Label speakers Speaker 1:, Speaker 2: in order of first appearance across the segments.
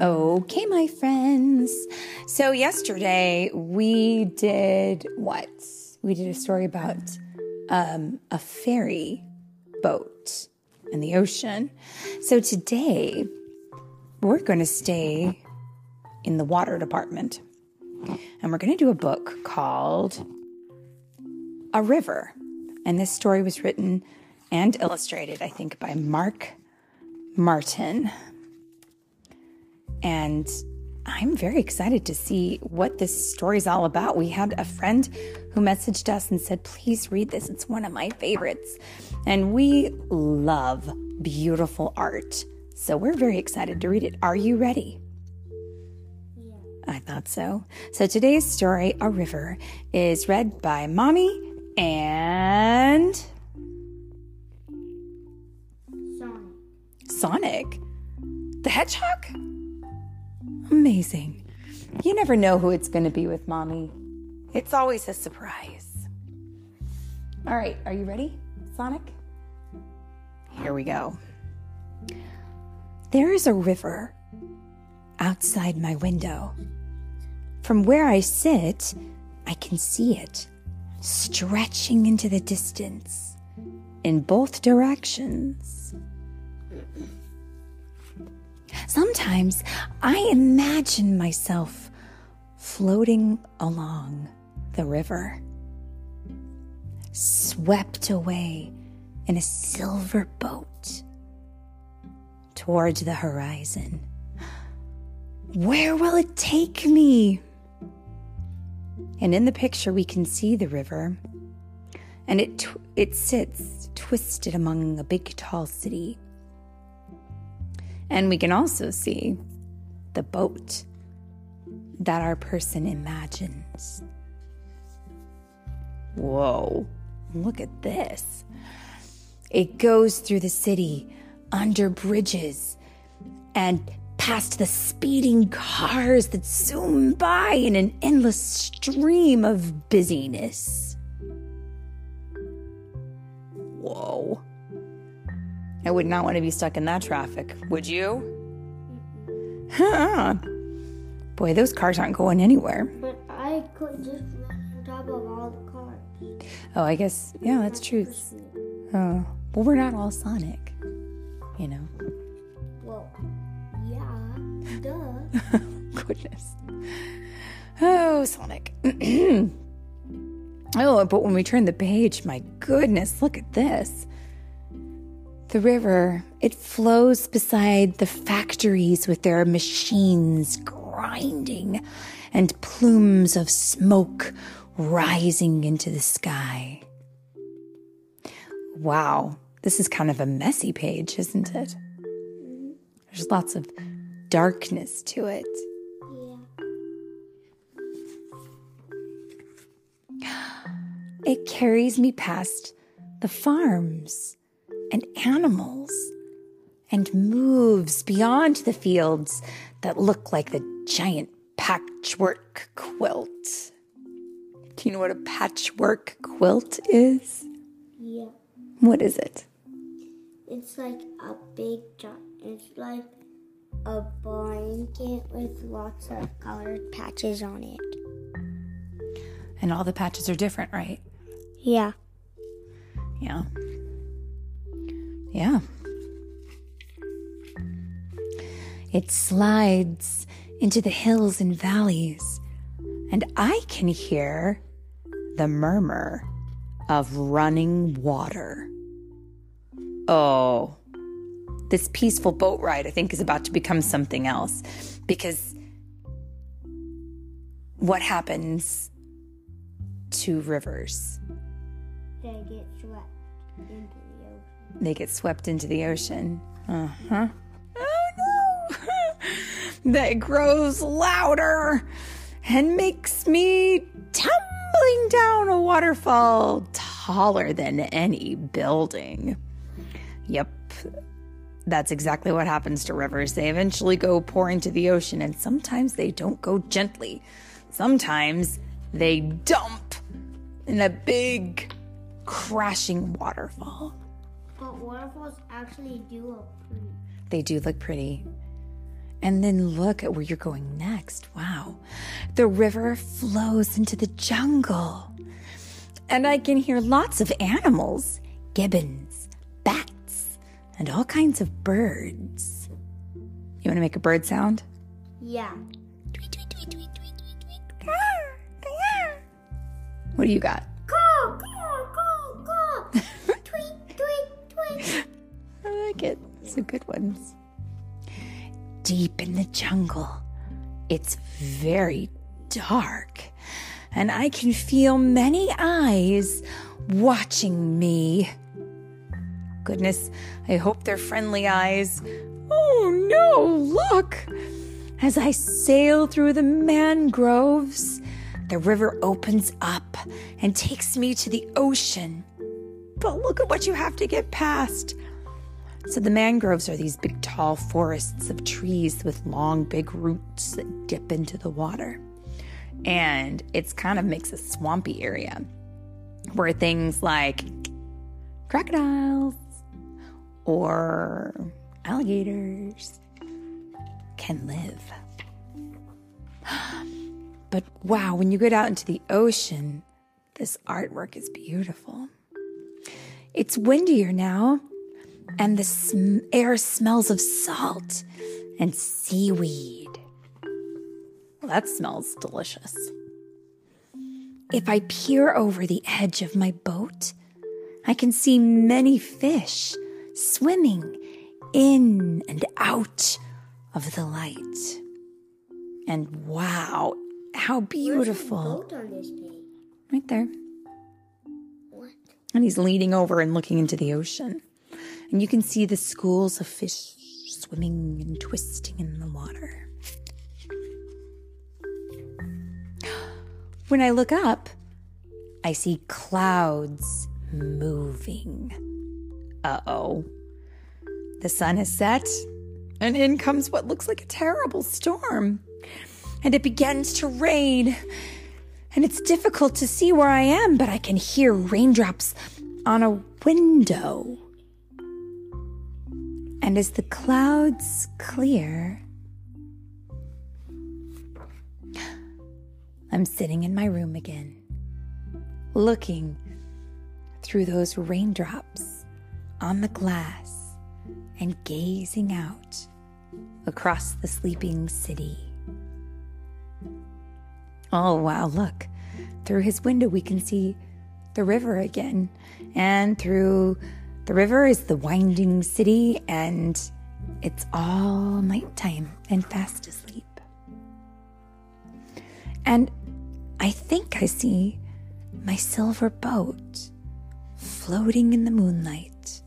Speaker 1: Okay, my friends. So, yesterday we did what? We did a story about um, a ferry boat in the ocean. So, today we're going to stay in the water department and we're going to do a book called A River. And this story was written and illustrated, I think, by Marc Martin. And I'm very excited to see what this story is all about. We had a friend who messaged us and said, please read this. It's one of my favorites. And we love beautiful art. So we're very excited to read it. Are you ready?
Speaker 2: Yeah.
Speaker 1: I thought so. So today's story, A River, is read by Mommy and
Speaker 2: Sonic.
Speaker 1: Sonic. The Hedgehog? Amazing. You never know who it's going to be with mommy. It's always a surprise. All right, are you ready, Sonic? Here we go. There is a river outside my window. From where I sit, I can see it stretching into the distance in both directions. Sometimes I imagine myself floating along the river, swept away in a silver boat towards the horizon. Where will it take me? And in the picture, we can see the river, and it, tw- it sits twisted among a big, tall city. And we can also see the boat that our person imagines. Whoa, look at this. It goes through the city, under bridges, and past the speeding cars that zoom by in an endless stream of busyness. Whoa. I would not want to be stuck in that traffic, would you? Huh. Boy, those cars aren't going anywhere.
Speaker 2: But I could just run on top of all the cars.
Speaker 1: Oh, I guess, yeah, that's true. Oh, well, we're not all Sonic, you know.
Speaker 2: Well, yeah, duh.
Speaker 1: Goodness. Oh, Sonic. oh, but when we turn the page, my goodness, look at this. The river, it flows beside the factories with their machines grinding and plumes of smoke rising into the sky. Wow, this is kind of a messy page, isn't it? There's lots of darkness to it.
Speaker 2: Yeah.
Speaker 1: It carries me past the farms and animals and moves beyond the fields that look like the giant patchwork quilt. Do you know what a patchwork quilt is?
Speaker 2: Yeah.
Speaker 1: What is it?
Speaker 2: It's like a big giant. It's like a blanket with lots of colored patches on it.
Speaker 1: And all the patches are different, right?
Speaker 2: Yeah.
Speaker 1: Yeah. Yeah. It slides into the hills and valleys, and I can hear the murmur of running water. Oh, this peaceful boat ride, I think, is about to become something else because what happens to rivers?
Speaker 2: They get swept.
Speaker 1: They get swept into the ocean. Uh huh. Oh no! that grows louder and makes me tumbling down a waterfall taller than any building. Yep. That's exactly what happens to rivers. They eventually go pour into the ocean, and sometimes they don't go gently. Sometimes they dump in a big crashing waterfall.
Speaker 2: But waterfalls actually do look pretty.
Speaker 1: They do look pretty. And then look at where you're going next. Wow. The river flows into the jungle. And I can hear lots of animals gibbons, bats, and all kinds of birds. You want to make a bird sound?
Speaker 2: Yeah.
Speaker 1: What do you got? Like it. Good ones. Deep in the jungle, it's very dark, and I can feel many eyes watching me. Goodness, I hope they're friendly eyes. Oh no, look! As I sail through the mangroves, the river opens up and takes me to the ocean. But look at what you have to get past. So, the mangroves are these big, tall forests of trees with long, big roots that dip into the water. And it's kind of makes a swampy area where things like crocodiles or alligators can live. But wow, when you get out into the ocean, this artwork is beautiful. It's windier now, and the sm- air smells of salt and seaweed. Well, that smells delicious. If I peer over the edge of my boat, I can see many fish swimming in and out of the light. And wow, how beautiful.
Speaker 2: Boat on this page.
Speaker 1: Right there.
Speaker 2: What?
Speaker 1: And he's leaning over and looking into the ocean. And you can see the schools of fish swimming and twisting in the water. When I look up, I see clouds moving. Uh oh. The sun has set, and in comes what looks like a terrible storm. And it begins to rain. And it's difficult to see where I am, but I can hear raindrops on a window. And as the clouds clear, I'm sitting in my room again, looking through those raindrops on the glass and gazing out across the sleeping city. Oh, wow, look. Through his window, we can see the river again. And through the river is the winding city, and it's all nighttime and fast asleep. And I think I see my silver boat floating in the moonlight,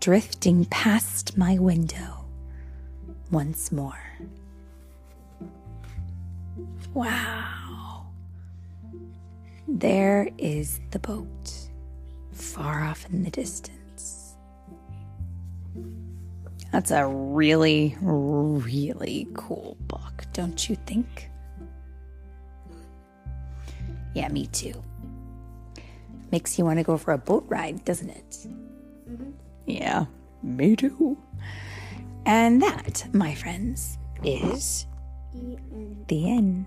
Speaker 1: drifting past my window once more. Wow. There is the boat, far off in the distance. That's a really, really cool book, don't you think? Yeah, me too. Makes you want to go for a boat ride, doesn't it? Mm-hmm. Yeah, me too. And that, my friends, is
Speaker 2: The end.
Speaker 1: the end.